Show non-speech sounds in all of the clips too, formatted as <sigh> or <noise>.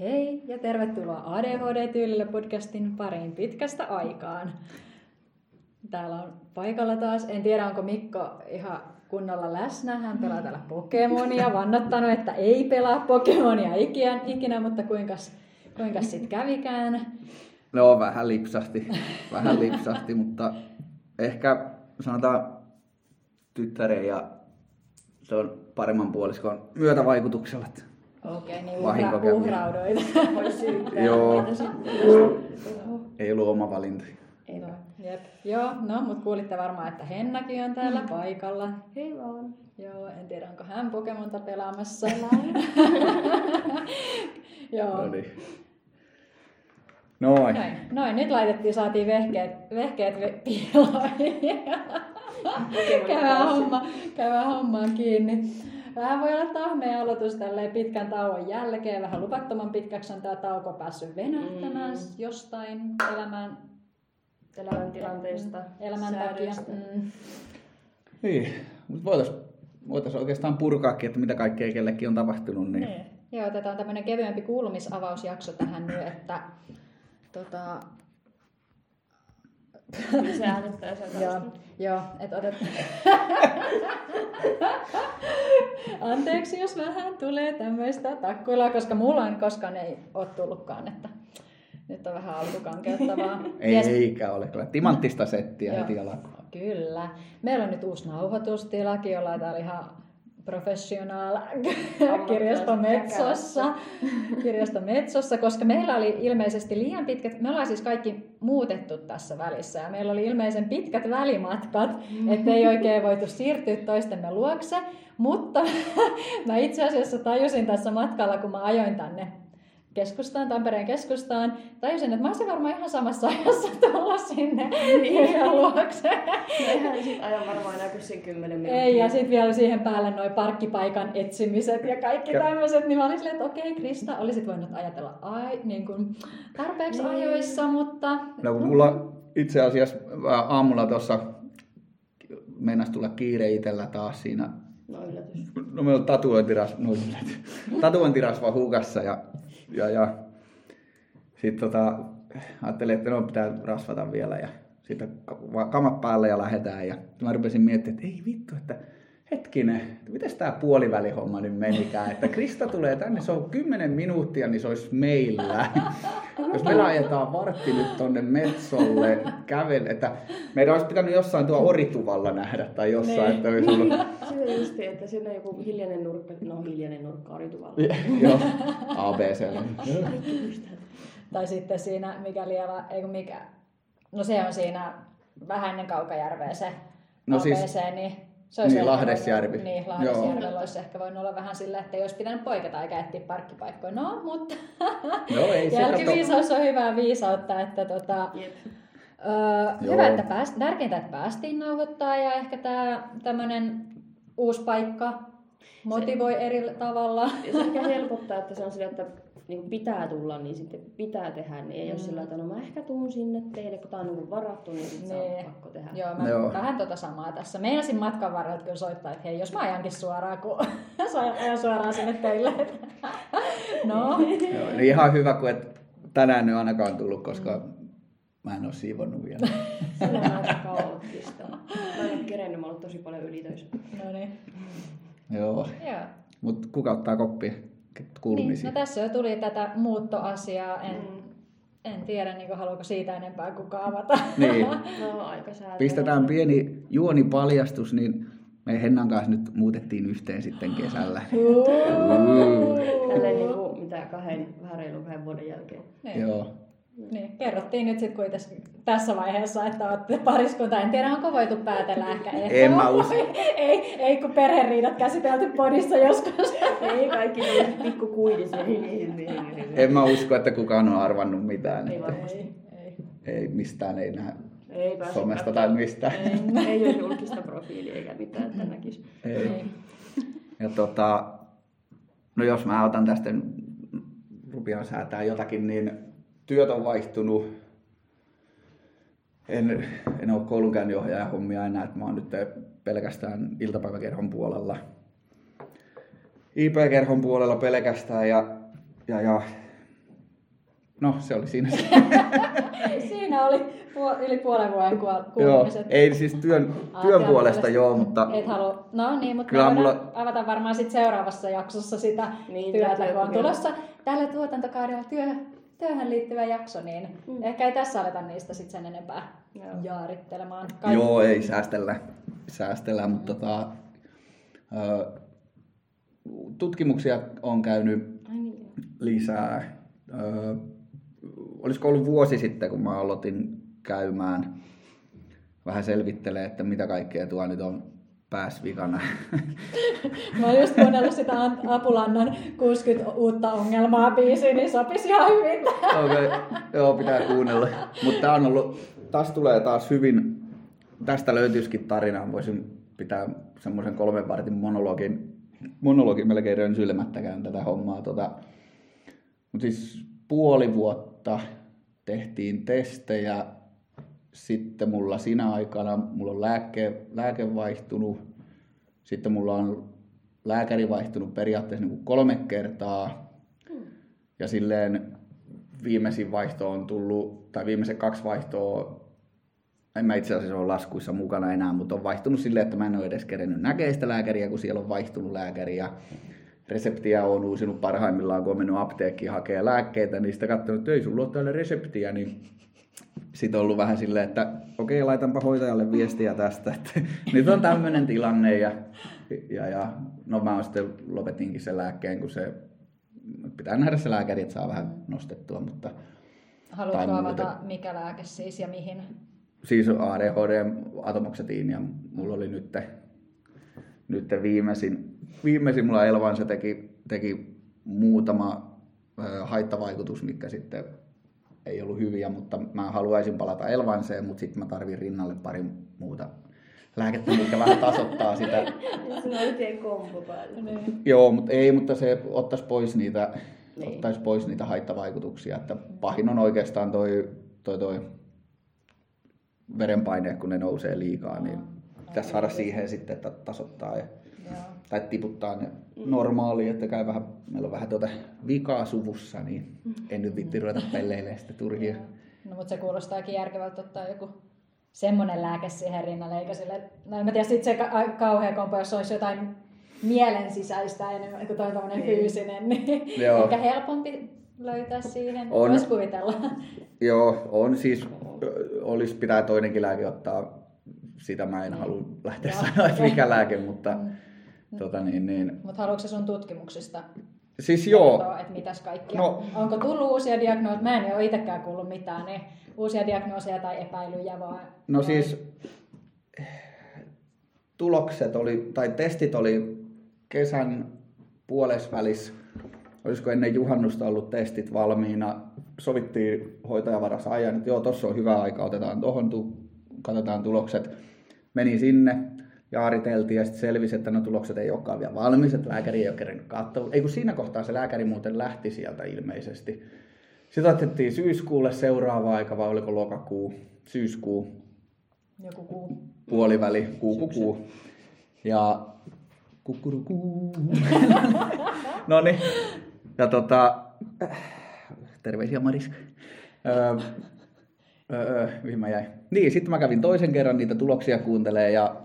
Hei ja tervetuloa ADHD-tyylillä podcastin pariin pitkästä aikaan. Täällä on paikalla taas, en tiedä onko Mikko ihan kunnolla läsnä. Hän pelaa täällä Pokemonia, vannottanut, että ei pelaa Pokemonia ikinä, ikinä mutta kuinkas, kuinkas sitten kävikään? No vähän lipsahti, vähän lipsahti, mutta ehkä sanotaan tyttären ja se on paremman puoliskon myötävaikutuksella. Okei, niin uhra. <laughs> Voi syyttää. Joo. Ei ollut oma valinta. Eipä. Jep. Joo, no, mutta kuulitte varmaan, että Hennakin on täällä paikalla. Hei vaan. Joo, en tiedä onko hän Pokemonta pelaamassa. <laughs> Joo. No niin. Noin. Noin, noin, nyt laitettiin, saatiin vehkeet, vehkeet ve- piiloihin. käydään, homma, hommaan kiinni. Vähän voi olla tahmea aloitus tälleen pitkän tauon jälkeen. Vähän lupattoman pitkäksi on tämä tauko päässyt venähtämään Mm. jostain elämän, Elämäntilanteesta, elämän takia. Mm. Niin, mutta voitaisiin voitais oikeastaan purkaakin, että mitä kaikkea kellekin on tapahtunut. Niin. Niin. Joo, otetaan tämmöinen kevyempi kuulumisavausjakso tähän nyt, että tota, Se <laughs> äänettää sen Joo, joo että otet... <laughs> Anteeksi, jos vähän tulee tämmöistä takkuilua, koska mulla on koskaan ei ole tullutkaan, että nyt on vähän alkukankeuttavaa. <laughs> Eikä ole kyllä. Timanttista settiä heti alkuun. Kyllä. Meillä on nyt uusi nauhoitustilakin, jolla täällä ihan professional kirjasto Metsossa, kirjasto Metsossa, koska meillä oli ilmeisesti liian pitkät, me ollaan siis kaikki muutettu tässä välissä ja meillä oli ilmeisen pitkät välimatkat, ettei oikein voitu siirtyä toistemme luokse, mutta <laughs> mä itse asiassa tajusin tässä matkalla, kun mä ajoin tänne keskustaan, Tampereen keskustaan, tajusin, että mä olisin varmaan ihan samassa ajassa tulla sinne kirjan luokse. Eihän sit ajan varmaan näky sen kymmenen minuuttia. Ei, ja sitten vielä siihen päälle noin parkkipaikan etsimiset ja kaikki Ja- tämmöiset, niin mä olin silleen, että okei, Krista, olisit voinut ajatella ai, niin kuin tarpeeksi Niin. ajoissa, mutta... No kun mulla itse asiassa aamulla tuossa meinas tulla kiire itsellä taas siinä. No yllätys. No meillä on tatuointiras, no, yllätys. tatuointirasva hukassa ja, ja, ja sitten tota, ajattelin, että no pitää rasvata vielä ja sitten ka- kamat päälle ja lähdetään. Ja mä rupesin miettimään, että ei vittu, että hetkinen, mitäs tää puolivälihomma nyt menikään, että Krista tulee tänne, se on 10 minuuttia, niin se olisi meillä. Jos me ajetaan vartti nyt tonne Metsolle kävel, että meidän olisi pitänyt jossain tuo Orituvalla nähdä tai jossain, Niin. että olisi ollut <laughs> Sitä justi, että siinä on joku hiljainen nurkka, no hiljainen nurkka Arituvalla. Joo, ABC. Tai sitten siinä, mikä lieva, ei mikä... No se on siinä vähän ennen Kaukajärveä se No ABC, siis- niin... Se olisi niin, Lahdesjärvi. Niin, Joo. Lahdesjärvellä olisi ehkä voinut olla vähän sillä, että olisi pitänyt poiketa eikä etsiä parkkipaikkoja. No, mutta Joo, ei se jälkiviisaus on hyvää viisautta, että tota. Öö, Joo. hyvä, että pääst, tärkeintä, että päästiin nauhoittaa ja ehkä tämä tämmöinen uusi paikka motivoi eri tavalla. Ja se ehkä helpottaa, että se on sillä, että niin pitää tulla, niin sitten pitää tehdä. Niin ei mm. ole sillä, että no mä ehkä tuun sinne teille, kun tää on niin varattu, niin sitten se Niin. on pakko tehdä. Joo, mä Joo. vähän tota samaa tässä. Meinasin matkan varrella kyllä soittaa, että hei, jos mä ajankin suoraan, kun <laughs> ajan suoraan sinne teille. <laughs> no, Joo, niin ihan hyvä, kun et tänään nyt ainakaan tullut, koska mä en ole siivonnut vielä. <laughs> Se on aika kaoottista. Mä en ole kerennyt, mä oon ollut tosi paljon ylitöissä. no niin. Joo, Joo. mutta kuka ottaa koppia Niin, kuulumisiin? no tässä jo tuli tätä muuttoasiaa. En, Mm. en tiedä, niin haluaako siitä enempää kukaan avata. Niin, <laughs> No aika pistetään pieni juonipaljastus, niin me Hennan kanssa nyt muutettiin yhteen sitten kesällä. <laughs> Tälleen niin kuin, mitä kahden, vähän reilun kahden vuoden jälkeen. Niin. Joo. Niin, kerrottiin nyt sitten kuitenkin tässä vaiheessa, että olette pariskunta. En tiedä, onko voitu päätellä ehkä. ehkä En mä usko. <laughs> ei, ei, kun perheriidat käsitelty podissa joskus. <laughs> Ei kaikki ne pikku kuidisia. En mä usko, että kukaan on arvannut mitään. Ei Että varmasti. ei, ei. ei mistään, ei näe Ei somesta tai mistään. Ei, <laughs> ei ole julkista profiilia eikä mitään, että näkisi. Ei. ei. Ja tota, no jos mä otan tästä, rupean säätää jotakin, niin työt on vaihtunut. En, en ole koulunkäynninohjaajan hommia enää, että mä oon nyt pelkästään iltapäiväkerhon puolella. IP-kerhon puolella pelkästään ja, ja, ja No, se oli siinä. <laughs> siinä oli puol- yli puolen vuoden joo, kuulumiset. ei siis työn, työn puolesta joo, mutta Et halua, no niin, mutta Kyllä me mulla- avata varmaan sit seuraavassa jaksossa sitä Niin, työtä, työtä kun on tulossa tällä tuotantokaudella työ, työhön liittyvä jakso, niin mm. ehkä ei tässä aleta niistä sit sen enempää Joo. jaarittelemaan. Joo, ei säästellä, säästellä mutta tota, ö, tutkimuksia on käynyt niin. lisää. Ö, olisiko ollut vuosi sitten, kun mä aloitin käymään vähän selvittelee, että mitä kaikkea tuo nyt on pääsvikana. <laughs> Mä oon just kuunnellut sitä Apulannan 60 uutta ongelmaa biisiä, niin sopisi ihan hyvin. Okei, okay. joo, pitää kuunnella. Mutta on ollut, taas tulee taas hyvin, tästä löytyisikin tarina, voisin pitää semmoisen kolmen vartin monologin, monologin melkein rönsyilemättä käyn tätä hommaa. Tota, mutta siis puoli vuotta tehtiin testejä, sitten mulla siinä aikana, mulla on lääke, lääke vaihtunut, sitten mulla on lääkäri vaihtunut periaatteessa niin kuin kolme kertaa, ja silleen viimeisin vaihto on tullut, tai viimeiset kaksi vaihtoa, en mä itse asiassa ole laskuissa mukana enää, mutta on vaihtunut silleen, että mä en ole edes kerennyt näkee sitä lääkäriä, kun siellä on vaihtunut lääkäri. Ja reseptiä on uusinut parhaimmillaan, kun on mennyt apteekkiin hakemaan lääkkeitä, niin sitä katsonut, että ei sulla ole täällä reseptiä, niin sitten on ollut vähän silleen, että okei, laitanpa hoitajalle viestiä tästä, että <laughs> nyt on tämmöinen tilanne ja, ja, ja no mä sitten lopetinkin sen lääkkeen, kun se pitää nähdä se lääkäri, että saa vähän nostettua, mutta Haluatko avata, muuten. mikä lääke siis ja mihin? siis ADHD, atomoksetiini ja mulla oli nyt, nyt viimeisin, viimeisin mulla Elvan se teki, teki muutama haittavaikutus, mitkä sitten ei ollut hyviä, mutta mä haluaisin palata Elvanseen, mutta sitten mä tarvin rinnalle pari muuta lääkettä, mikä vähän tasoittaa sitä. <laughs> Se on oikein kombo päällä. Niin. Joo, mutta ei, mutta se ottaisi pois niitä, Niin. ottaisi pois niitä haittavaikutuksia. Että pahin on oikeastaan toi, toi, toi verenpaine, kun ne nousee liikaa, niin pitäisi saada siihen sitten, että tasoittaa ja, Joo. Tai tiputtaa ne normaaliin, että käy vähän, meillä on vähän tuota vikaa suvussa, niin en nyt vitti ruveta pelleilemään sitten turhia. No mutta se kuulostaakin järkevältä ottaa joku semmoinen lääke siihen rinnalle, eikä sille, no en mä tiedä, sit se ka- kauhea kompo, jos olisi jotain mielen sisäistä enemmän kuin toi tommonen Niin. fyysinen, niin Joo. ehkä helpompi löytää siihen. On. Voisi kuvitella. Joo, on siis, olisi pitää toinenkin lääke ottaa, sitä mä en halua lähteä sanoa, että mikä lääke, mutta tota niin, niin. Mutta haluatko sun tutkimuksista Siis joo, että mitäs kaikkia? No. Onko tullut uusia diagnooseja? Mä en ole itsekään kuullut mitään, niin uusia diagnooseja tai epäilyjä vaan. No vai- siis tulokset oli, tai testit oli kesän puolesvälissä, olisiko ennen juhannusta ollut testit valmiina. Sovittiin hoitajavaras ajan, että joo, tuossa on hyvä aika, otetaan tuohon, tu- katsotaan tulokset. Meni sinne, jaariteltiin ja sitten selvisi, että no tulokset ei olekaan vielä valmis, että lääkäri ei ole kerennyt katsoa. Ei kun siinä kohtaa se lääkäri muuten lähti sieltä ilmeisesti. Sitten otettiin syyskuulle seuraava aika, vai oliko lokakuu, syyskuu, Joku kuu. puoliväli, kuukukuu. Ja kukurukuu. <laughs> no niin. Ja tota, terveisiä Maris. Öö, öö, mihin mä jäin? Niin, sitten mä kävin toisen kerran niitä tuloksia kuuntelee ja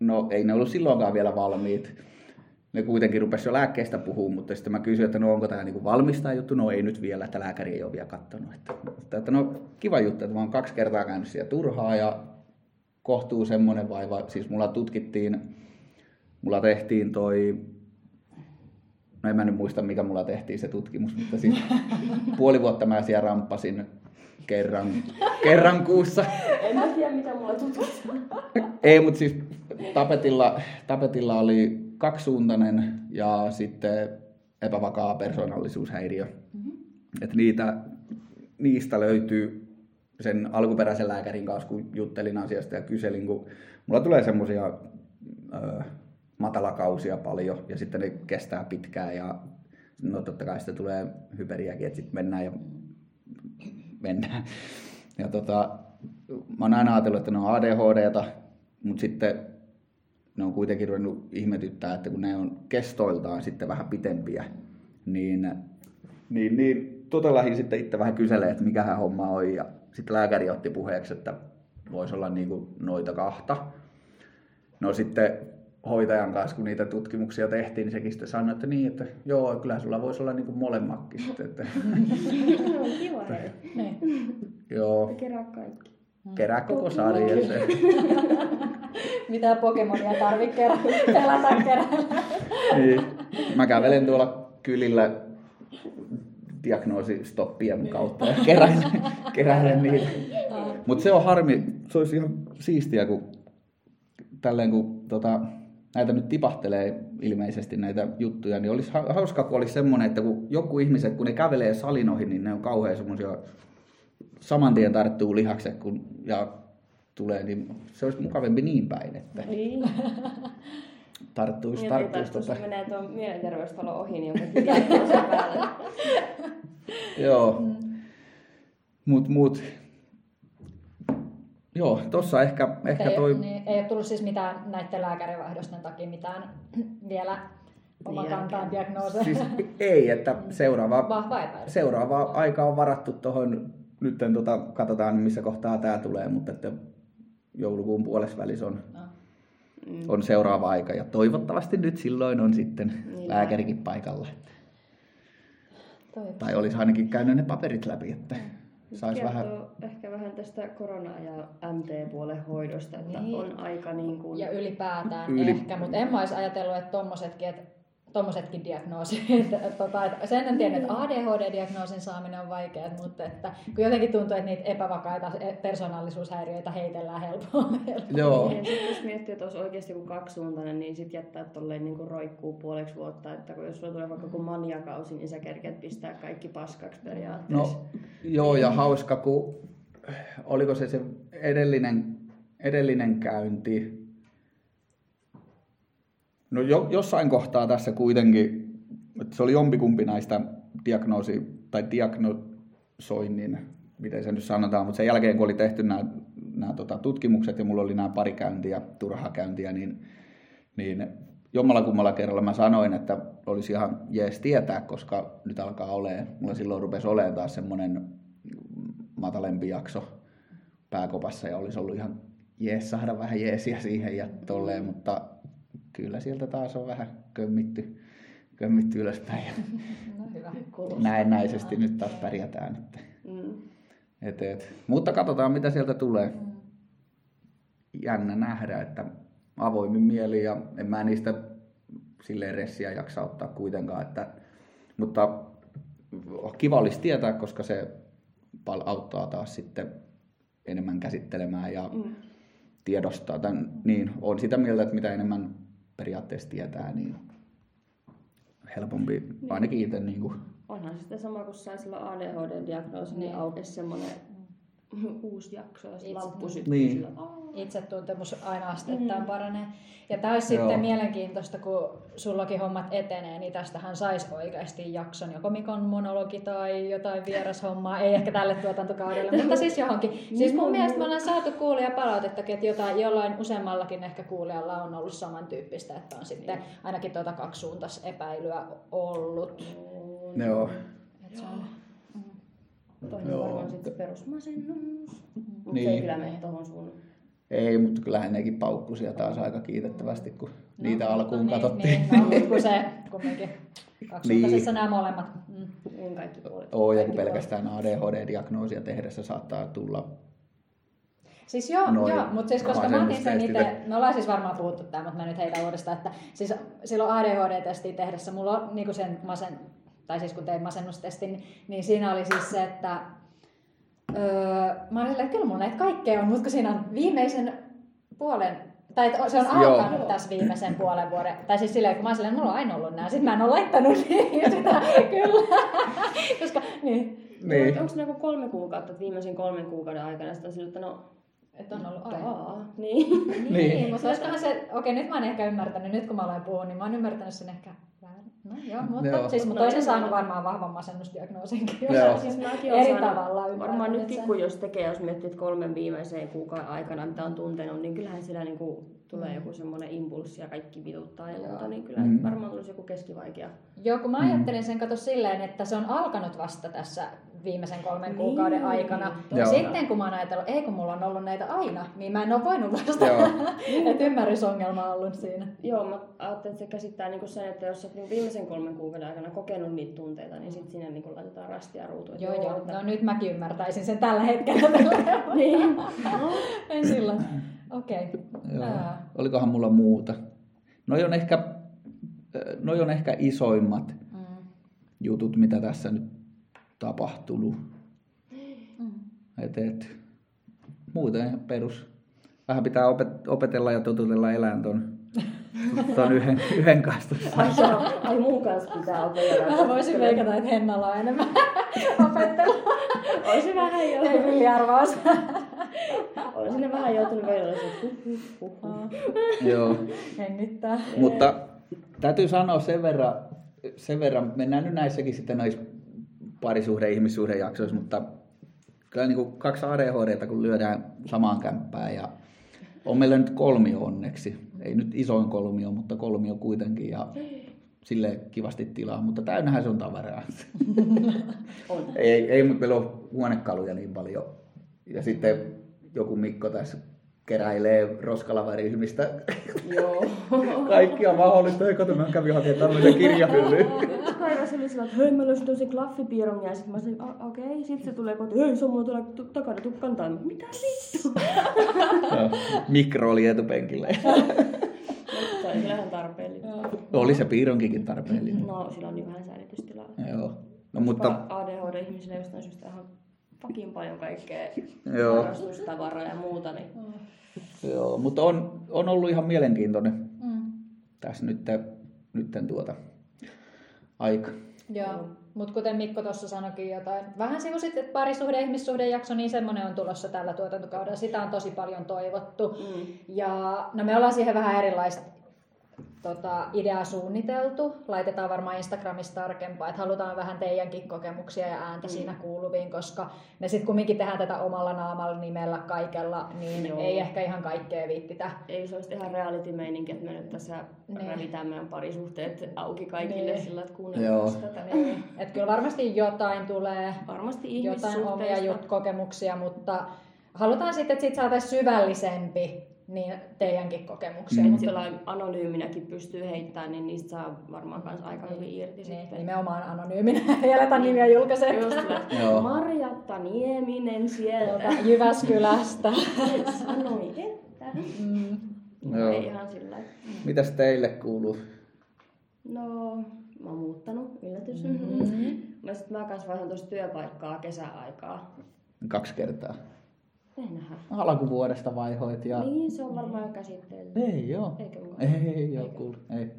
no ei ne ollut silloinkaan vielä valmiit. Ne kuitenkin rupesi jo lääkkeestä puhumaan, mutta sitten mä kysyin, että no onko tämä niinku valmis tämä juttu? No ei nyt vielä, että lääkäri ei ole vielä katsonut. Että, että, että no kiva juttu, että mä oon kaksi kertaa käynyt siellä turhaa ja kohtuu semmoinen vaiva. Siis mulla tutkittiin, mulla tehtiin toi, no en mä nyt muista mikä mulla tehtiin se tutkimus, mutta siis puoli vuotta mä siellä ramppasin kerran, kerran kuussa. En mä tiedä, mitä mulla tutkitaan. Ei, mutta siis tapetilla, tapetilla oli kaksisuuntainen ja sitten epävakaa persoonallisuushäiriö. Et niitä, niistä löytyy sen alkuperäisen lääkärin kanssa, kun juttelin asiasta ja kyselin, kun mulla tulee semmoisia matalakausia paljon ja sitten ne kestää pitkään ja no totta kai sitten tulee hyperiäkin, että sitten mennään ja mennään. Ja tota, mä oon aina ajatellut, että ne on ADHDta, mutta sitten ne on kuitenkin ruvennut ihmetyttää, että kun ne on kestoiltaan sitten vähän pitempiä, niin, niin, niin tota lähdin sitten itse vähän kyselemään, että mikähän homma on. Ja sitten lääkäri otti puheeksi, että voisi olla niin kuin noita kahta. No sitten hoitajan kanssa, kun niitä tutkimuksia tehtiin, niin sekin sitten sanoi, että niin, että joo, kyllä sulla voisi olla niin kuin molemmatkin sitten. Että, Kiva. Niin. joo, Kerää kaikki. kerää koko sarjan se. <laughs> Mitä Pokemonia tarvitse kerran pelata kerralla. niin. Mä kävelen tuolla kylillä diagnoosistoppien kautta ja keräilen, keräilen niitä. Mutta se on harmi, se olisi ihan siistiä, kun tälleen kun tota, näitä nyt tipahtelee ilmeisesti näitä juttuja, niin olisi ha- hauska, kun olisi semmoinen, että kun joku ihmiset, kun ne kävelee salin ohi, niin ne on kauhean semmoisia, saman tien tarttuu lihakset kun, ja tulee, niin se olisi mukavampi niin päin, että Niin. <laughs> tarttuisi, Niin, tarttuisi jos menee tuon mielenterveystalon ohi, niin päällä. <laughs> Joo. Mut, mut. Joo, tossa ehkä, ehkä ei, toi... niin, ei ole tullut siis mitään näiden lääkärivaihdosten takia mitään <clears throat> vielä omakantaan diagnooseja. Siis ei, että seuraava, <laughs> seuraava aika on varattu tuohon, nyt tota, katsotaan missä kohtaa tämä tulee, mutta että joulukuun puolessa välissä on, No. on seuraava aika ja toivottavasti nyt silloin on sitten Niin. lääkärikin paikalla. Toivottavasti. Tai olisi ainakin käynyt ne paperit läpi, että saisi Kertoo vähän... ehkä vähän tästä korona- ja MT-puolen hoidosta, että Niin. on aika niin kuin... Ja ylipäätään Yli- Yli... ehkä, mutta en mä olisi ajatellut, että tommosetkin, että tommosetkin diagnoosit. <laughs> että, tota, että sen en tiedä, että ADHD-diagnoosin saaminen on vaikeaa, mutta että, kun jotenkin tuntuu, että niitä epävakaita persoonallisuushäiriöitä heitellään helpommin. <laughs> Joo, Niin, sit jos miettii, että olisi oikeasti joku kaksisuuntainen, niin sit jättää tolleen niin kuin roikkuu puoleksi vuotta, että kun jos sulla tulee vaikka joku maniakausi, niin sä kerkeät pistää kaikki paskaksi periaatteessa. No joo, ja hauska, kun oliko se se edellinen, edellinen käynti. No jo, jossain kohtaa tässä kuitenkin, että se oli jompikumpi näistä diagnoosi- tai diagnosoinnin, miten se nyt sanotaan, mutta sen jälkeen kun oli tehty nämä, nämä tota, tutkimukset ja mulla oli nämä pari käyntiä, turhaa käyntiä, niin, niin jommalla kummalla kerralla mä sanoin, että olisi ihan jees tietää, koska nyt alkaa olemaan, mulla silloin rupesi olemaan taas semmoinen matalempi jakso pääkopassa ja olisi ollut ihan jees saada vähän jeesiä siihen ja tolleen, mutta kyllä sieltä taas on vähän kömmitty, kömmitty ylöspäin <laughs> No hyvä. näennäisesti nyt taas pärjätään. Että, Mm. et, et. Mutta katsotaan mitä sieltä tulee. Mm. Jännä nähdä, että avoimin mieli ja en mä niistä silleen ressiä jaksa ottaa kuitenkaan. Että, mutta kiva olisi tietää, koska se auttaa taas sitten enemmän käsittelemään ja Mm. tiedostaa. Tämän, niin, on sitä mieltä, että mitä enemmän periaatteessa tietää, niin helpompi ainakin itse niin kuin, Onhan se sitten sama, kun sai silloin ADHD-diagnoosi, niin, Niin. aukesi semmoinen <laughs> uusi jakso ja lamppu syttyi Niin. sillä. Itsetuntemus aina asteittain Mm. paranee. Ja tämä olisi Joo. sitten mielenkiintoista, kun sullakin hommat etenee, niin tästähän saisi oikeasti jakson, joko Mikon monologi tai jotain vierashommaa, ei ehkä tälle tuotantokaudelle, mutta siis johonkin. <laughs> Siis mun mielestä me ollaan saatu kuulia palautettakin, että jotain, jollain useammallakin ehkä kuulijalla on ollut samantyyppistä, että on sitten ainakin tuota kaksisuuntais epäilyä ollut. Joo. Et se on, Toinen Joo. on varmaan sitten se perusmasennus. Mutta Niin. se ei kyllä mene tuohon sun. Ei, mutta kyllähän nekin paukkusia taas aika kiitettävästi, kun niitä alkuun niin, katsottiin. Niin, no, kun se kumminkin kaksisuuntaisessa nämä molemmat. Mm. Niin kaikki puolet. Oo, ja kun pelkästään ADHD-diagnoosia tehdessä saattaa tulla Siis joo, Noin joo mutta siis koska mä otin sen itse, me ollaan siis varmaan puhuttu tämä, mutta mä nyt heitän uudestaan, että siis silloin ADHD-testiä tehdessä mulla on niin sen masen, tai siis kun tein masennustestin, niin siinä oli siis se, että öö, mä olin silleen, että kyllä mulla näitä kaikkea on, mutta kun siinä on viimeisen puolen tai että se on Joo. alkanut tässä viimeisen puolen vuoden. Tai siis silleen, kun mä oon silleen, mulla on aina ollut nämä, sitten mä en ole laittanut <laughs> niin sitä, kyllä. <laughs> Koska, niin, Niin. Onko se joku kolme kuukautta, että viimeisen kolmen kuukauden aikana sitten on sillä, että no, että on ollut aina. taa, niin. Niin, Niin. niin. mutta olisikohan se, okei nyt mä oon ehkä ymmärtänyt, nyt kun mä aloin puhua, niin mä oon ymmärtänyt sen ehkä. No joo, mutta Joo. siis mun No, toisen joo. saanut varmaan vahvan masennusdiagnoosinkin. Joo. Siis mäkin olen Eri saanut- tavalla Varmaan nyt kun jos tekee, jos miettii että kolmen viimeiseen kuukauden aikana, mitä on tuntenut, niin kyllähän siellä niinku tulee Mm. joku semmoinen impulssi ja kaikki vituttaa ja Joo. muuta, niin kyllä Mm. varmaan tulisi joku keskivaikea. Joo, kun mä Mm. ajattelin sen kato silleen, että se on alkanut vasta tässä viimeisen kolmen Niin, kuukauden aikana. Ja sitten kun mä oon ajatellut, ei kun mulla on ollut näitä aina, niin mä en ole voinut vastata. Joo. <laughs> että ymmärrysongelma on ollut siinä. Joo, mä ajattelin, että se käsittää niinku sen, että jos sä oot niinku viimeisen kolmen kuukauden aikana kokenut niitä tunteita, niin sitten sinne niinku laitetaan rastia ruutuun. Joo, joo. että- No nyt mäkin ymmärtäisin sen tällä hetkellä. <laughs> <laughs> niin. en silloin. Okei. Joo. Ää. Olikohan mulla muuta? Noi on ehkä, noi on ehkä isoimmat Mm. jutut, mitä tässä nyt tapahtunut. Mm. Et, et, muuten ihan perus. Vähän pitää opet- opetella ja totutella elään ton, <laughs> ton yhden, yhden kanssa. Ai, joo, ai mun kanssa pitää opetella. Mä voisin veikata, että Hennalla on enemmän <laughs> opettelua. Olisi vähän Ei jo. villiarvaus. Olisin ne vähän joutunut velvollisuus. Huh, huh, huh, <laughs> huh. Joo. Hengittää. Mutta täytyy sanoa sen verran, sen verran, mennään nyt näissäkin sitten näissä parisuhde- ihmissuhdejaksoissa, mutta kyllä niin kuin kaksi ADHDta kun lyödään samaan kämppään ja on meillä nyt kolmio onneksi. Ei nyt isoin kolmio, mutta kolmio kuitenkin ja sille kivasti tilaa, mutta täynnähän se on tavaraa. <laughs> On. ei, ei, mutta meillä on huonekaluja niin paljon. Ja sitten joku Mikko tässä keräilee roskalavarihmistä Joo. <laughs> kaikkia mahdollista. Ei kato, mä kävin hakemaan tämmöisen kirjahyllyyn. Yksi <laughs> päivä se oli sillä, että hei, mä löysin tosi klaffipiirongin ja sit mä sanoin, "A- okei. Okay. Sitten se tulee kotiin, hei, se on mulla tuolla tu- takana, tuu kantaa. Mitä vittu? <laughs> Mikro oli etupenkillä. Se oli kyllä ihan tarpeellinen. Oli se piironkikin tarpeellinen. No, sillä on niin vähän säilytystilaa. Joo. No mutta, Mutta... ADHD-ihmisillä jostain syystä ihan fucking paljon kaikkea Joo. harrastustavaraa ja muuta, niin joo, mutta on, on ollut ihan mielenkiintoinen Mm. tässä nyt, nytten tuota aika. Joo, mutta kuten Mikko tuossa sanoikin jotain, vähän sivusit, että parisuhde- ihmissuhdejakso, niin semmoinen on tulossa tällä tuotantokaudella. Sitä on tosi paljon toivottu. mm. Ja no me ollaan siihen vähän erilaista tota, ideaa suunniteltu. Laitetaan varmaan Instagramissa tarkempaa, että halutaan vähän teidänkin kokemuksia ja ääntä mm. siinä kuuluviin, koska me sitten kumminkin tehdään tätä omalla naamalla, nimellä, kaikella, niin Joo. ei ehkä ihan kaikkea viittitä. ei se olisi ihan reality-meininki, että me nyt tässä Niin. revitään meidän parisuhteet auki kaikille Niin. sillä, että Joo. kuunnellaan tätä. Niin, et kyllä varmasti jotain tulee, Varmasti jotain omia jut- kokemuksia, mutta halutaan sitten, että siitä saataisiin syvällisempi niin teidänkin kokemuksia. Et Mutta sillä anonyyminäkin pystyy heittämään, niin niistä saa varmaan kans aika hyvin irti niin, sitten. nimenomaan anonyyminä, ei aleta nimiä julkaisee. Että Joo. Marjatta Nieminen sieltä <laughs> Jyväskylästä. sanoi, että... Mm. No, Joo. ei ihan sillä. Mitäs teille kuuluu? No, mä oon muuttanut, yllätys. Mm-hmm. Mä sit mä kans vaihdan tuosta työpaikkaa kesäaikaa. Kaksi kertaa. Nähdä. Alkuvuodesta vaihoit ja... Niin, se on varmaan jo käsitelty. Ei joo. Eikö? Ei joo, kuulu. Ei.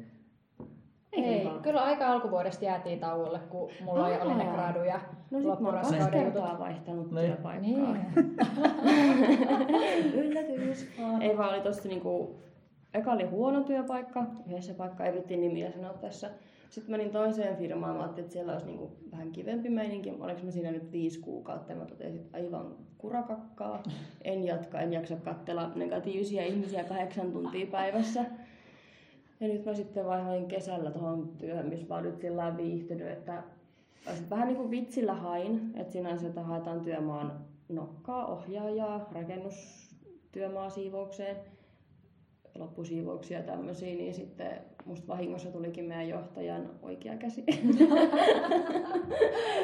Ei, kyllä aika alkuvuodesta jäätiin tauolle, kun mulla oli, oli ne Aa. gradu ja No sit mä oon kaksi kertaa vaihtanut Niin. työpaikkaa. Niin. <laughs> Yllätys. Ei vaan oli tossa niinku, eka oli huono työpaikka, yhdessä paikka ei vitti nimiä sanoa tässä. Sitten menin toiseen firmaan, mä ajattelin, että siellä olisi niinku vähän kivempi meininki. Oliko mä siinä nyt viisi kuukautta ja mä totesin, että aivan kurakakkaa. En jatka, en jaksa katsella negatiivisia ihmisiä kahdeksan tuntia päivässä. Ja nyt mä sitten vaihoin kesällä tuohon työhön, missä mä nyt sillä viihtynyt, että vähän niin kuin vitsillä hain, että se, että haetaan työmaan nokkaa, ohjaajaa, rakennustyömaa siivoukseen, loppusiivouksia ja tämmöisiä, niin sitten musta vahingossa tulikin meidän johtajan oikea käsi. <laughs>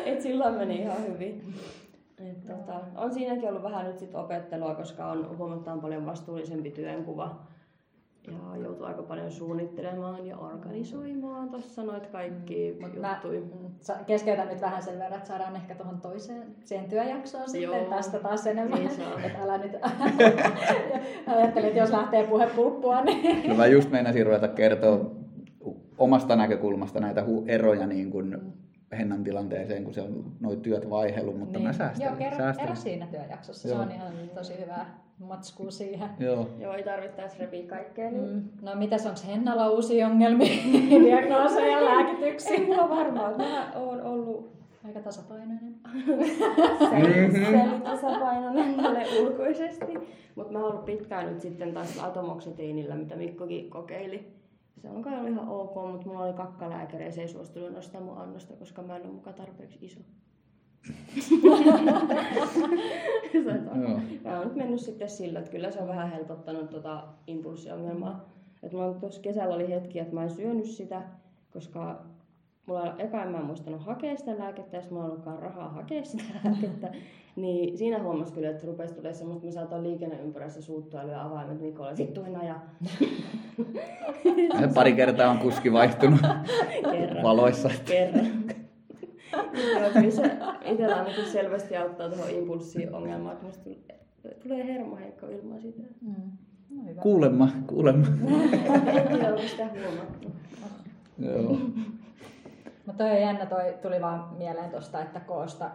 Et silloin meni ihan hyvin. Et tota, on siinäkin ollut vähän nyt sit opettelua, koska on huomattavan paljon vastuullisempi työnkuva. Ja joutuu aika paljon suunnittelemaan ja organisoimaan tuossa noit kaikki Mut mä juttuja. mm, sa- keskeytän nyt vähän sen verran, että saadaan ehkä tuohon toiseen siihen työjaksoon sitten Joo. tästä taas enemmän. Niin saa. Et älä nyt <laughs> ajattelin, että jos lähtee puhe pulppua, niin No mä just meinasin ruveta kertoa omasta näkökulmasta näitä hu- eroja niin kuin Hennan tilanteeseen, kun se on noin työt vaihellut, mutta mä säästän. Joo, kerro, säästän. ero siinä työjaksossa. Joo. Se on ihan tosi hyvä matskuu siihen. Joo. Joo, ei tarvittaisi repiä kaikkea. Niin... Mm. No mitäs onko Hennalla uusia ongelmia, <laughs> diagnooseja, lääkityksiä? Ei mulla varmaan. Mä oon ollut Aika tasapainoinen. se oli tasapainoinen tälle ulkoisesti. Mutta mä oon ollut pitkään nyt sitten taas atomoksetiinillä, mitä Mikkokin kokeili. Se on kai ollut ihan ok, mutta mulla oli kakkalääkäri ja se ei suostunut nostaa mun annosta, koska mä en ole mukaan tarpeeksi iso. Mä oon nyt mennyt sitten sillä, että kyllä se on vähän helpottanut tota impulssiongelmaa. Et mulla tuossa kesällä oli hetki, että mä en syönyt sitä, koska mulla eka en mä muistanut hakea sitä lääkettä, jos mulla ollutkaan rahaa hakea sitä <laughs> lääkettä. Niin siinä huomasi kyllä, että rupesi tulee semmoista, mä saatoin liikenneympyrässä suuttua ja avaimet Mikolle vittuina ja... Pari kertaa on kuski vaihtunut <laughs> Kerran. valoissa. Kerran. Joo, kyllä se itsellä ainakin selvästi auttaa tuohon impulssiongelmaan, että musta tulee hermoheikko ilman sitä. Mm. No, hyvä. Kuulemma, kuulemma. en ole sitä huomattu. Joo. Mutta toi on jännä, toi tuli vaan mieleen tuosta, että koosta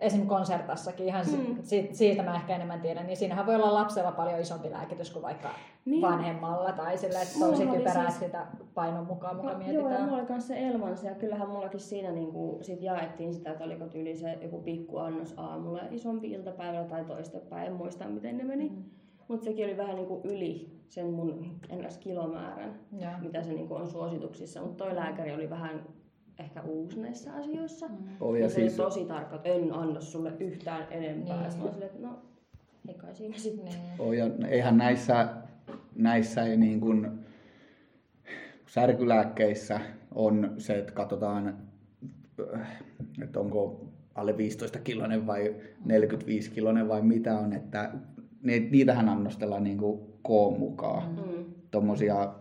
esim. konsertassakin, ihan mm. siitä, siitä mä ehkä enemmän tiedän, niin siinähän voi olla lapsella paljon isompi lääkitys kuin vaikka niin. vanhemmalla tai sille, että tosi typerää siis... sitä painon mukaan mukaan mietitään. Joo, ja mulla oli myös se Elvans ja kyllähän mullakin siinä niin kuin, sit jaettiin sitä, että oliko tyyli se joku pikku annos aamulla ja isompi iltapäivällä tai toistepäin, en muista miten ne meni. Mm. Mutta sekin oli vähän niin kuin yli sen mun ns. kilomäärän, ja. mitä se niin kuin on suosituksissa. Mutta toi lääkäri oli vähän ehkä uusi näissä asioissa. Mm. Oh, ja, ja siis... se oli tosi tarkka, että en anna sulle yhtään enempää. Niin. Sitten että no, ei kai siinä sitten. Niin. Oh, ja eihän näissä, näissä ei niin kuin, särkylääkkeissä on se, että katsotaan, että onko alle 15 kilonen vai 45 kilonen vai mitä on, että niitähän annostellaan niin kuin koon mukaan. Mm. Tuommoisia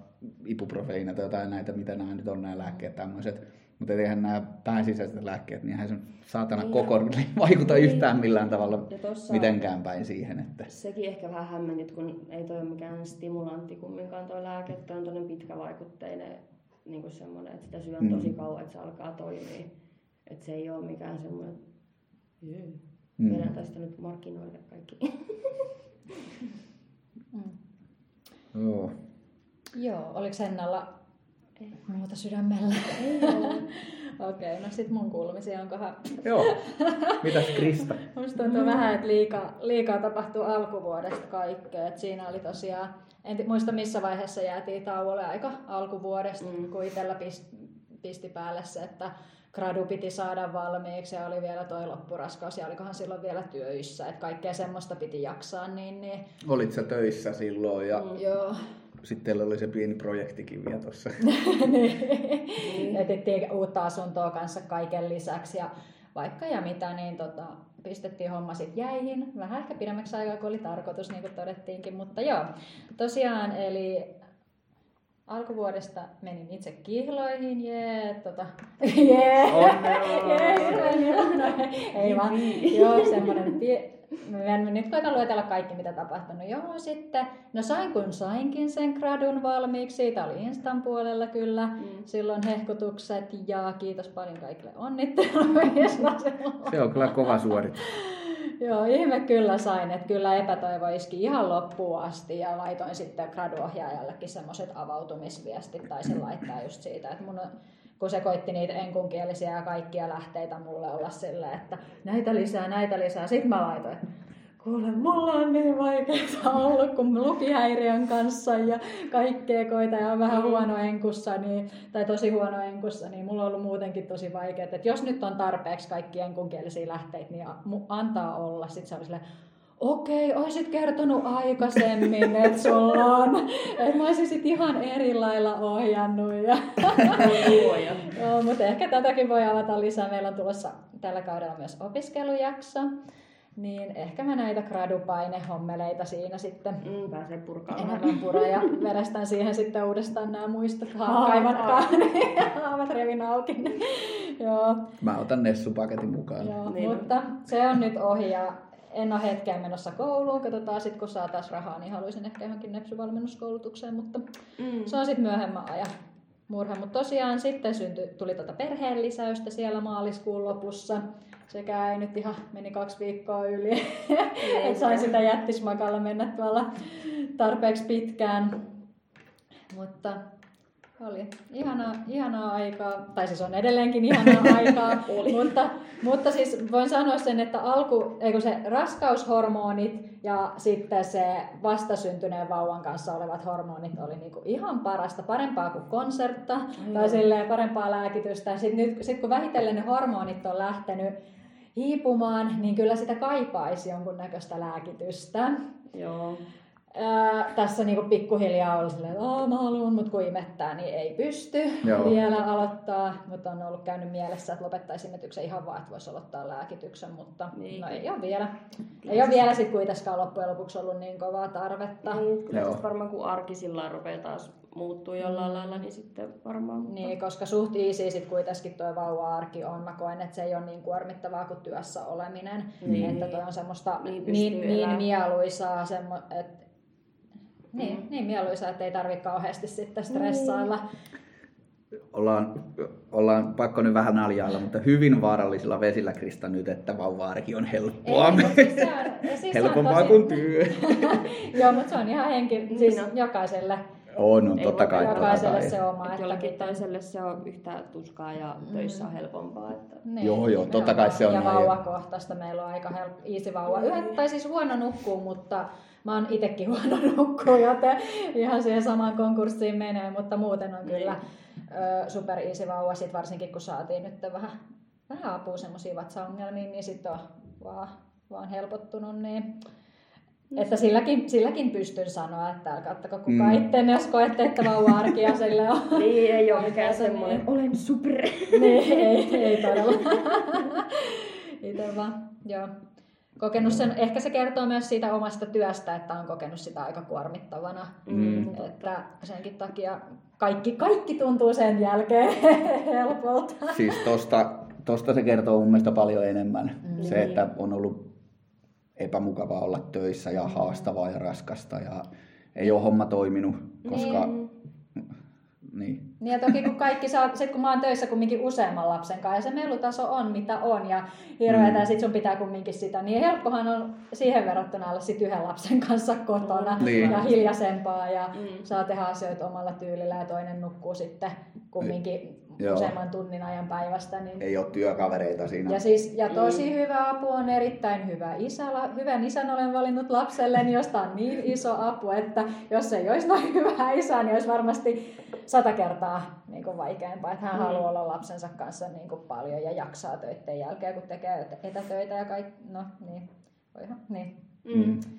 ibuprofeiina tai jotain näitä, mitä nämä nyt on nämä lääkkeet tämmöiset mutta eihän nämä pääsisäiset lääkkeet, niin eihän se saatana niin koko <laughs> vaikuta niin. yhtään millään tavalla tossa, mitenkään päin siihen. Että... Sekin ehkä vähän hämmennit, kun ei toi ole mikään stimulantti kumminkaan tuo lääke, toi on toinen pitkävaikutteinen niin kuin semmoinen, että sitä syö mm. tosi kauan, että se alkaa toimia. Että se ei ole mikään semmoinen, että mm. vedän tästä nyt markkinoille kaikki. <laughs> mm. Joo. Joo, oliko Hennalla ei. Muuta sydämellä. Ei <laughs> Okei, okay, no sit mun kuulumisia onkohan... Joo. <laughs> Mitäs Krista? Musta tuntuu vähän, että liikaa, liikaa tapahtuu alkuvuodesta kaikkea. Et siinä oli tosiaan, en muista missä vaiheessa jäätiin tauolle aika alkuvuodesta, mm. kun itsellä pisti, pisti päälle se, että gradu piti saada valmiiksi ja oli vielä toi loppuraskaus ja olikohan silloin vielä töissä, että kaikkea semmoista piti jaksaa. Niin, niin... Olit sä töissä silloin ja mm. Joo sitten teillä oli se pieni projektikin vielä tuossa. <laughs> niin. Etettiin uutta asuntoa kanssa kaiken lisäksi ja vaikka ja mitä, niin tota, pistettiin homma sitten jäihin. Vähän ehkä pidemmäksi aikaa kuin oli tarkoitus, niin kuin todettiinkin. Mutta joo, tosiaan, eli alkuvuodesta menin itse kihloihin, jee, tota, <laughs> jee, jee, ei vaan, joo, semmoinen pie, Mä nyt koitan luetella kaikki, mitä tapahtunut. Joo, sitten, no sain kun sainkin sen gradun valmiiksi, siitä oli Instan puolella kyllä, mm. silloin hehkutukset ja kiitos paljon kaikille onnitteluista. Se on kyllä kova suoritus. Joo, ihme kyllä sain, että kyllä epätoivo iski ihan loppuun asti ja laitoin sitten graduohjaajallekin semmoiset avautumisviestit tai se laittaa just siitä, että mun kun se koitti niitä enkunkielisiä ja kaikkia lähteitä mulle olla silleen, että näitä lisää, näitä lisää. Sitten mä laitoin, kuule, mulla on niin vaikeaa ollut, kun lukihäiriön kanssa ja kaikkea koita ja on vähän mm. huono enkussa, niin, tai tosi huono enkussa, niin mulla on ollut muutenkin tosi vaikeaa. Että jos nyt on tarpeeksi kaikki enkunkielisiä lähteitä, niin antaa olla. Sitten se oli silleen, okei, olisit kertonut aikaisemmin, että sulla on. Että mä olisin sit ihan eri lailla ohjannut. Ja... no, mutta ehkä tätäkin voi avata lisää. Meillä on tulossa tällä kaudella myös opiskelujakso. Niin ehkä mä näitä gradupainehommeleita siinä sitten mm, pääsee purkaamaan. Enemmän pura ja verestän siihen sitten uudestaan nämä muistot. Niin <laughs> haavat revin auki. Joo. Mä otan Nessu-paketin mukaan. Joo, niin. mutta se on nyt ohi ja en ole hetkeen menossa kouluun. Katsotaan sitten, kun saa taas rahaa, niin haluaisin ehkä johonkin nepsyvalmennuskoulutukseen, mutta mm. se on sitten myöhemmän ajan murha. Mutta tosiaan sitten syntyi, tuli tuota perheen lisäystä siellä maaliskuun lopussa. Sekä ei nyt ihan meni kaksi viikkoa yli, että sain sitä jättismakalla mennä tuolla tarpeeksi pitkään. Mutta oli. Ihanaa, ihanaa aikaa, tai siis on edelleenkin ihanaa <laughs> aikaa, mutta, mutta siis voin sanoa sen, että alku, eikö se raskaushormonit ja sitten se vastasyntyneen vauvan kanssa olevat hormonit oli niinku ihan parasta, parempaa kuin konsertta tai silleen parempaa lääkitystä. Sitten nyt, sit kun vähitellen ne hormonit on lähtenyt hiipumaan, niin kyllä sitä kaipaisi jonkun näköistä lääkitystä. Joo. Ää, tässä niinku pikkuhiljaa oli silleen, että mä haluan, mutta kun imettää, niin ei pysty Joo. vielä aloittaa. Mutta on ollut käynyt mielessä, että lopettaisi imetyksen ihan vaan, että voisi aloittaa lääkityksen, mutta niin. no ei ole vielä. Ei ole vielä sitten kuitenkaan loppujen lopuksi ollut niin kovaa tarvetta. Niin, kyllä Joo. varmaan kun arki sillä rupeaa taas muuttuu jollain mm. lailla, niin sitten varmaan... Niin, koska suht easy sit kuitenkin tuo vauva-arki on. Mä koen, että se ei ole niin kuormittavaa kuin työssä oleminen. Niin. Että toi on semmoista niin, niin, niin mieluisaa, semmo, että niin, mm. niin mieluisa, että ei tarvitse kauheasti sitten stressailla. Niin. Ollaan, ollaan pakko nyt vähän naljailla, mutta hyvin vaarallisilla vesillä Krista nyt, että vauva-arki on helppoa. Ei, siis se on, siis Helpompaa tosi... kuin työ. <laughs> Joo, mutta se on ihan henki, siis no. jokaiselle. On, on totta kai. Jokaiselle totta se oma. Että jollakin toiselle se on yhtä tuskaa ja mm. töissä on helpompaa. Että... Niin. Joo, joo, totta kai se on. Ja vauvakohtaista meillä on aika helppo, easy vauva. Yhdet, tai siis huono nukkuu, mutta mä oon itekin <laughs> huono nukkuu, joten ihan siihen samaan konkurssiin menee, mutta muuten on kyllä niin. super easy vauva, sit varsinkin kun saatiin nyt vähän, vähän apua semmoisiin vatsaongelmiin, niin sitten on vaan, vaan helpottunut. Niin No, että silläkin, silläkin pystyn sanoa, että älkää ottako kukaan mm. itteen, jos koette, että vauva-arkia sille on. <laughs> niin, ei ole mikään semmoinen, niin. olen super. <laughs> niin, ei, ei todella. <laughs> Itse vaan, joo kokenut sen, ehkä se kertoo myös siitä omasta työstä, että on kokenut sitä aika kuormittavana. Mm. Että senkin takia kaikki, kaikki tuntuu sen jälkeen helpolta. Siis tosta, tosta se kertoo mun mielestä paljon enemmän. Mm. Se, että on ollut epämukavaa olla töissä ja haastavaa ja raskasta ja ei ole homma toiminut, koska niin. Niin. niin ja toki kun kaikki saa, sit kun mä oon töissä kumminkin useamman lapsen kanssa ja se melutaso on mitä on ja hirveätä mm. ja sit sun pitää kumminkin sitä, niin helppohan on siihen verrattuna olla sit yhden lapsen kanssa kotona niin. ja hiljaisempaa ja mm. saa tehdä asioita omalla tyylillä ja toinen nukkuu sitten kumminkin Joo. useamman tunnin ajan päivästä. Niin... Ei ole työkavereita siinä. Ja, siis, ja tosi mm. hyvä apu on erittäin hyvä isä. Hyvän isän olen valinnut lapselle, josta on niin iso apu, että jos ei olisi noin hyvä isä, niin olisi varmasti sata kertaa niin kuin vaikeampaa. Että hän mm. haluaa olla lapsensa kanssa niin kuin paljon ja jaksaa töiden jälkeen, kun tekee etätöitä ja kaikki. No niin, voihan, niin. Mm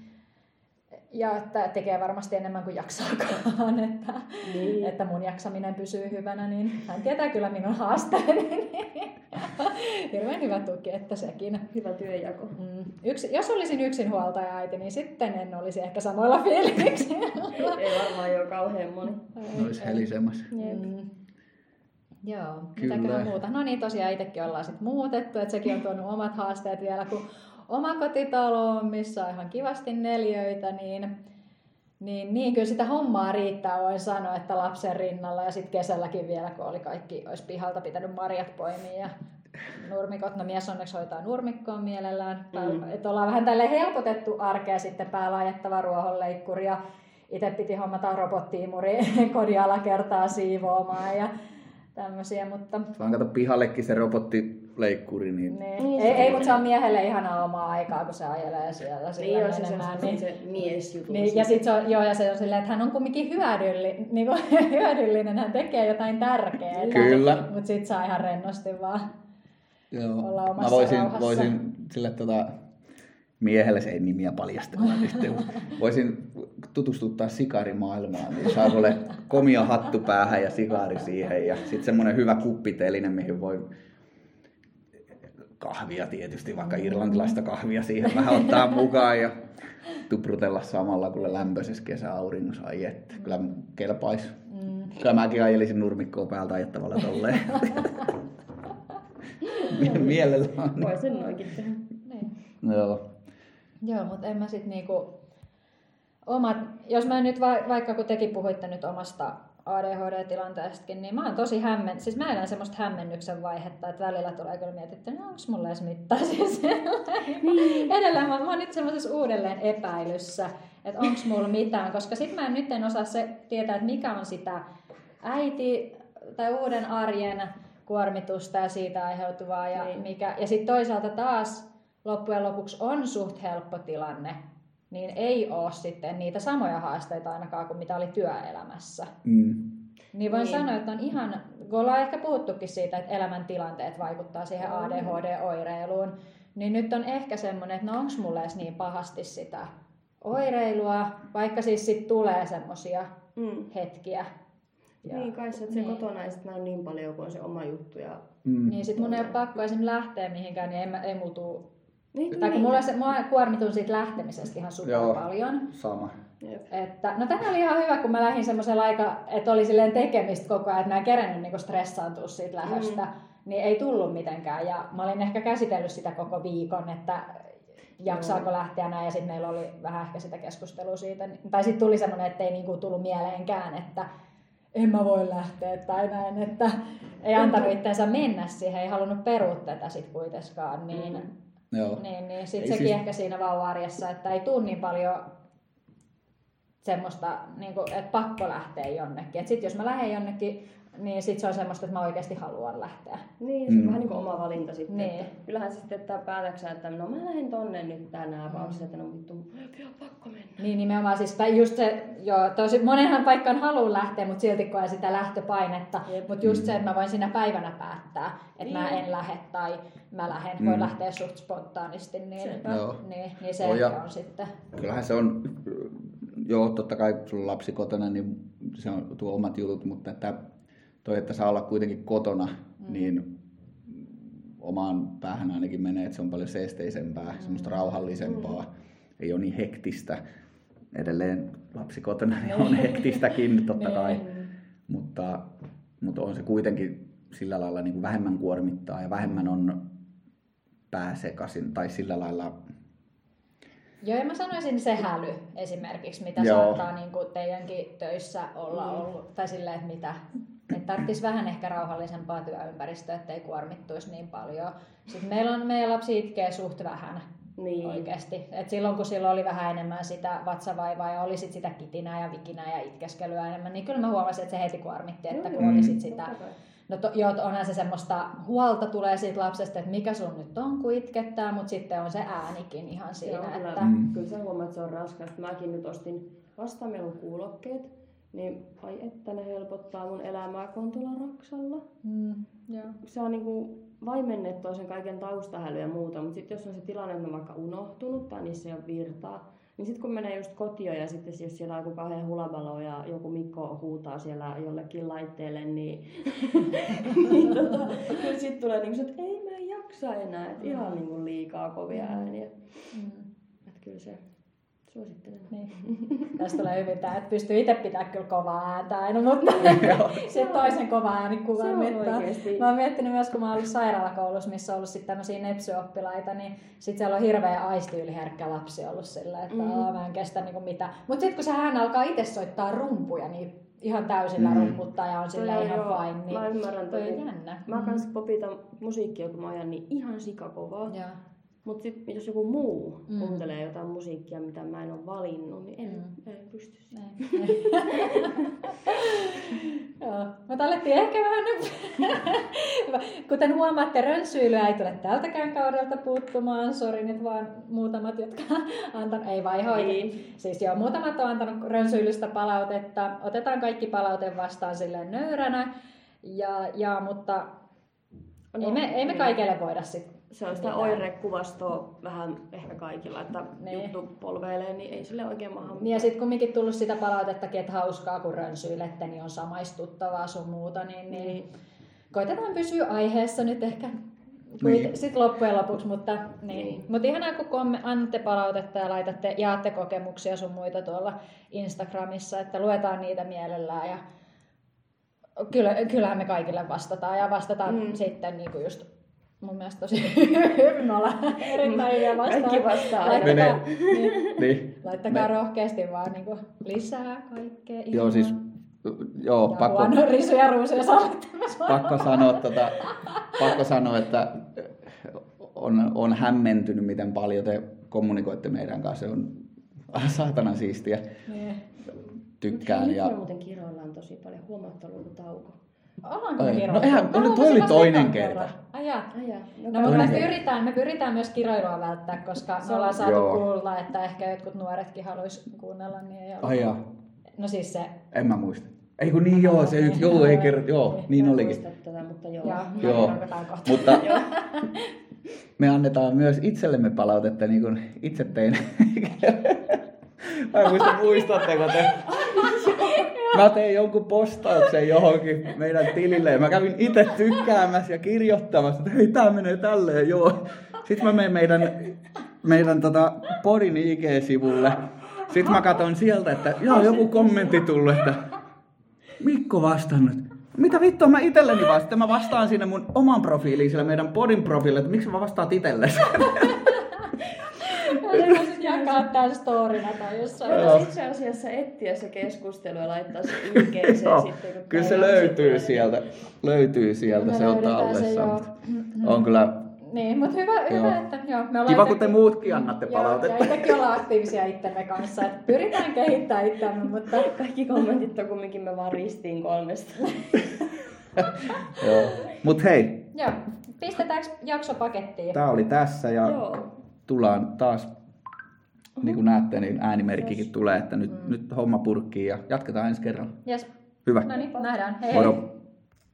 ja että tekee varmasti enemmän kuin jaksaakaan, <laughs> että, niin. että mun jaksaminen pysyy hyvänä, niin hän tietää kyllä minun haasteeni. <laughs> Hirveän hyvä tuki, että sekin. Hyvä työjako. Mm. Yksi, jos olisin yksin huoltaja äiti, niin sitten en olisi ehkä samoilla fiiliksillä. <laughs> Ei varmaan jo kauhean moni. Olisi helisemässä. Mm. Joo, mitäköhän muuta. No niin, tosiaan itsekin ollaan sitten muutettu, että sekin on tuonut omat haasteet vielä, kun omakotitaloon, missä on ihan kivasti neljöitä, niin, niin, niin kyllä sitä hommaa riittää, voin sanoa, että lapsen rinnalla. Ja sitten kesälläkin vielä, kun oli kaikki, olisi pihalta pitänyt marjat poimia ja nurmikot, no mies onneksi hoitaa nurmikkoon mielellään, mm. että ollaan vähän tälle helpotettu arkea sitten päällä ajettava ruohonleikkuri ja itse piti hommata robottiimuri <laughs> kodin alakertaa siivoamaan ja tämmöisiä, mutta... Vaan kato pihallekin se robottileikkuri, niin... niin. niin ei, ei, mutta se on miehelle ihan omaa aikaa, kun se ajelee siellä niin, menemään. Se, niin, se mies juttu. Niin, ja sit se on, joo, ja se on silleen, että hän on kumminkin hyödyllinen, niin kuin, <laughs> hyödyllinen, hän tekee jotain tärkeää. Kyllä. Mutta sit saa ihan rennosti vaan joo. olla omassa Mä voisin, rauhassa. voisin sille tota, miehelle se ei nimiä paljastella. <laughs> voisin tutustuttaa sikarimaailmaan, niin saa ole komia hattu päähän ja sikaari siihen ja sitten semmoinen hyvä kuppiteline, mihin voi kahvia tietysti, vaikka irlantilaista kahvia siihen vähän ottaa mukaan ja tuprutella samalla, kun lämpöisessä kesäauringossa. Ai että, kyllä kelpaisi. Mm. Kyllä mäkin ajelisin nurmikkoa päältä ajettavalla tolleen. <laughs> Mielellään. Voi sen noinkin tehdä. Niin. Joo. Joo, mutta en mä sit niinku omat, jos mä nyt va, vaikka kun tekin puhuitte nyt omasta ADHD-tilanteestakin, niin mä oon tosi hämmen, siis mä elän semmoista hämmennyksen vaihetta, että välillä tulee kyllä mietitty, no onko mulla edes mitään siis niin. Edelleen mä, mä oon nyt semmoisessa uudelleen epäilyssä, että onko mulla mitään, koska sit mä en nyt en osaa se tietää, että mikä on sitä äiti tai uuden arjen kuormitusta ja siitä aiheutuvaa. Ja, Niin. mikä, ja sitten toisaalta taas loppujen lopuksi on suht helppo tilanne, niin ei ole sitten niitä samoja haasteita ainakaan kuin mitä oli työelämässä. Mm. Niin voin Niin. sanoa, että on ihan, kun ollaan ehkä puhuttukin siitä, että elämäntilanteet vaikuttaa siihen. ADHD-oireiluun, niin nyt on ehkä semmoinen, että no onko mulle edes niin pahasti sitä oireilua, vaikka siis sit tulee semmoisia Mm. hetkiä. Ja, Niin kai se, että se niin. kotona ei näy niin paljon kuin on se oma juttu. Ja... Mm. Niin sit mun ei ole pakko esim. lähteä mihinkään, niin ei, ei mulla tuu... Niin, Tai kun mulla, se, mulla kuormitun siitä lähtemisestä ihan super Joo. paljon. Sama. Että, no tämä oli ihan hyvä, kun mä lähdin semmoisella aika, että oli silleen tekemistä koko ajan, että mä en kerännyt niinku stressaantua siitä lähöstä, mm. niin ei tullut mitenkään. Ja mä olin ehkä käsitellyt sitä koko viikon, että jaksaako lähteä näin, ja sitten meillä oli vähän ehkä sitä keskustelua siitä. Tai sitten tuli semmoinen, että ei niinku tullut mieleenkään, että en mä voi lähteä tai näin, että ei antanut itseensä mennä siihen, ei halunnut perua tätä sitten kuitenkaan. Niin, Mm. Joo. niin, niin sit Ei sekin siis- ehkä siinä vauva-arjessa, että ei tule niin paljon semmoista, niin kuin, että pakko lähteä jonnekin. Sitten jos mä lähden jonnekin, niin sit se on semmoista, että mä oikeasti haluan lähteä. Niin, se on Mm. vähän niin kuin oma valinta sitten. Niin. Että kyllähän se sitten, että päätäksä, että no mä lähden tonne nyt tänään, vaan onko se, että no vittu, ole pakko mennä. Niin nimenomaan siis, tai just se, joo, tosi monenhan paikkaan haluan lähteä, mutta silti koen sitä lähtöpainetta. Jep. Mutta just se, että mä voin siinä päivänä päättää, että mä Niin. en lähde tai mä lähden, voin Mm. lähteä suht spontaanisti, niin, Sepä. Joo. niin, niin se On ja- on sitten. Kyllähän se on, joo totta kai kun sulla on lapsi kotona, niin se on tuo omat jutut, mutta että toi, että saa olla kuitenkin kotona, mm. niin omaan päähän ainakin menee, että se on paljon seesteisempää, mm. semmoista rauhallisempaa, mm. ei ole niin hektistä. Edelleen lapsi kotona niin on hektistäkin totta kai, Niin. mutta, mutta on se kuitenkin sillä lailla niin kuin vähemmän kuormittaa ja vähemmän on pääsekasin tai sillä lailla Joo, ja mä sanoisin se häly esimerkiksi, mitä Joo. saattaa niin kuin teidänkin töissä olla Mm. ollut, tai silleen, että mitä, että tarvitsisi vähän ehkä rauhallisempaa työympäristöä, ettei kuormittuisi niin paljon. Sitten meillä on, meidän lapsi itkee suht vähän Niin. oikeasti. Et silloin kun silloin oli vähän enemmän sitä vatsavaivaa ja oli sit sitä kitinää ja vikinää ja itkeskelyä enemmän, niin kyllä mä huomasin, että se heti kuormitti, että kun joo. oli sit sitä Totta kai. No to, joo, onhan se semmoista huolta tulee siitä lapsesta, että mikä sun nyt on, kun itkettää, mutta sitten on se äänikin ihan siinä, Joo, kyllä, että... Mm. kyllä sä huomaat, että se on raskasta. Mäkin nyt ostin vasta meillä on kuulokkeet, niin ai että ne helpottaa mun elämää, kun on tuolla raksalla. Mm, joo. Saa niinku vaimennettua sen kaiken taustahäly ja muuta, mutta sitten jos on se tilanne, että on vaikka unohtunut tai niissä ei ole virtaa, niin sitten kun menee just kotiin ja sitten jos siellä on joku kauhean hulabalo ja joku Mikko huutaa siellä jollekin laitteelle, niin, <laughs> niin tota, kyllä sitten tulee se, että ei mä en jaksa enää, että ihan niinku liikaa kovia ääniä. Mm, kyllä se suosittelen. niin. <laughs> Tästä tulee hyvin tämä, että pystyy itse pitää kyllä kovaa ääntä aina, mutta <laughs> sitten <laughs> toisen kova ääni Se oikeesti. Mä oon miettinyt myös, kun mä oon ollut sairaalakoulussa, missä on ollut sitten tämmöisiä nepsyoppilaita, niin sit siellä on hirveä aistiyliherkkä lapsi ollut sillä, että mm. mä en kestä niinku mitään. Mutta sitten kun se hän alkaa itse soittaa rumpuja, niin ihan täysillä Mm. mm. rumputtaa ja on sillä Toi ihan joo, fine. Niin Mä ymmärrän toi toi. on jännä. Mä kans popitan musiikkia, kun mä ajan, niin ihan sikakovaa. Joo. Mut sit jos joku muu Mm. kuuntelee jotain musiikkia, mitä mä en ole valinnut, niin en, Mm. en pysty siihen. <laughs> Joo, mutta alettiin ehkä vähän nyt, kuten huomaatte, rönsyilyä ei tule tältäkään kaudelta puuttumaan. Sori nyt vaan muutamat, jotka antanut, ei vaihoita. Niin. Siis joo, muutamat on antanut rönsyilystä palautetta. Otetaan kaikki palaute vastaan silleen nöyränä. Ja, ja mutta No, ei, me, ei me niin. kaikille voida sit Se on sitä mitään. oirekuvastoa vähän ehkä kaikilla, että Niin. juttu polveilee, niin ei sille oikein maha. Niin ja sitten kumminkin tullut sitä palautettakin, että hauskaa kun rönsyilette, niin on samaistuttavaa sun muuta, niin, niin. Niin. koitetaan pysyä aiheessa nyt ehkä Niin. sitten loppujen lopuksi, mutta, niin. Niin. mutta ihanaa kun komme, annatte palautetta ja laitatte, jaatte kokemuksia sun muita tuolla Instagramissa, että luetaan niitä mielellään ja kyllä, kyllähän me kaikille vastataan ja vastataan Mm. mm. sitten niin kuin just mun mielestä tosi <laughs> hyvin, me ollaan erittäin hyviä vastaan. Kaikki vastaa. Laittakaa, niin, Niin. laittakaa rohkeasti vaan niin kuin lisää kaikkea. Joo, ihanaa. siis joo, ja pakko, huono risuja ruusuja saa pakko, sanoa, tota, pakko sanoa, että on, on hämmentynyt, miten paljon te kommunikoitte meidän kanssa. Se on saatanan siistiä. niin. Mut hei, Tykkään. nyt Ja, muuten kiroillaan tosi paljon. Huomatta tauko. Ollaanko Ai, me no eihän- no toi oli toinen kerta. kerran. Ai jaa. Ai jaa, no, No, me kerta. pyritään, me pyritään myös kiroilua välttää, koska Se me on- ollaan saatu Joo. kuulla, että ehkä jotkut nuoretkin haluaisi kuunnella, niin ei. Ai jaa, No siis se, en mä muista. Ei kun niin joo, se yksi, joo, ei kerro, joo, niin Mä olikin. muista tätä, mutta joo. joo, Joo. Mutta <laughs> me annetaan myös itsellemme palautetta, niin kuin itse tein. <laughs> Mä en muista, muistatteko te? Mä tein jonkun postauksen johonkin meidän tilille mä kävin itse tykkäämässä ja kirjoittamassa, että hei tää menee tälleen, joo. Sitten mä menen meidän, meidän tota, podin IG-sivulle. Sitten mä katson sieltä, että joo, joku kommentti tullut, että Mikko vastannut. Mitä vittua mä itelleni vastaan? Mä vastaan sinne mun oman profiiliin, sillä meidän podin profiilille, että miksi mä vastaat itsellesi? <laughs> Jakaa tämän storina tai jossain. Joo. Voitaisiin itse asiassa etsiä se keskustelu ja laittaa se IGC Joo, sitten. kun kyllä se löytyy sieltä. Löytyy sieltä, se on tallessa. joo. On kyllä Niin, mutta hyvä, Joo. hyvä että joo, me ollaan kiva, kun te muutkin annatte Joo, palautetta. ja itsekin ollaan aktiivisia itsemme kanssa, että pyritään kehittämään itseämme, mutta Kaikki kommentit on kumminkin me vaan ristiin kolmesta. <laughs> Joo. Mut hei, joo, pistetäänkö jakso pakettiin? tää oli tässä ja Joo. tullaan taas, niin kuin näette, niin äänimerkkikin tulee, että nyt, nyt homma purkkii ja jatketaan ensi kerralla. Yes. Hyvä. No niin, nähdään. Hei. Moro.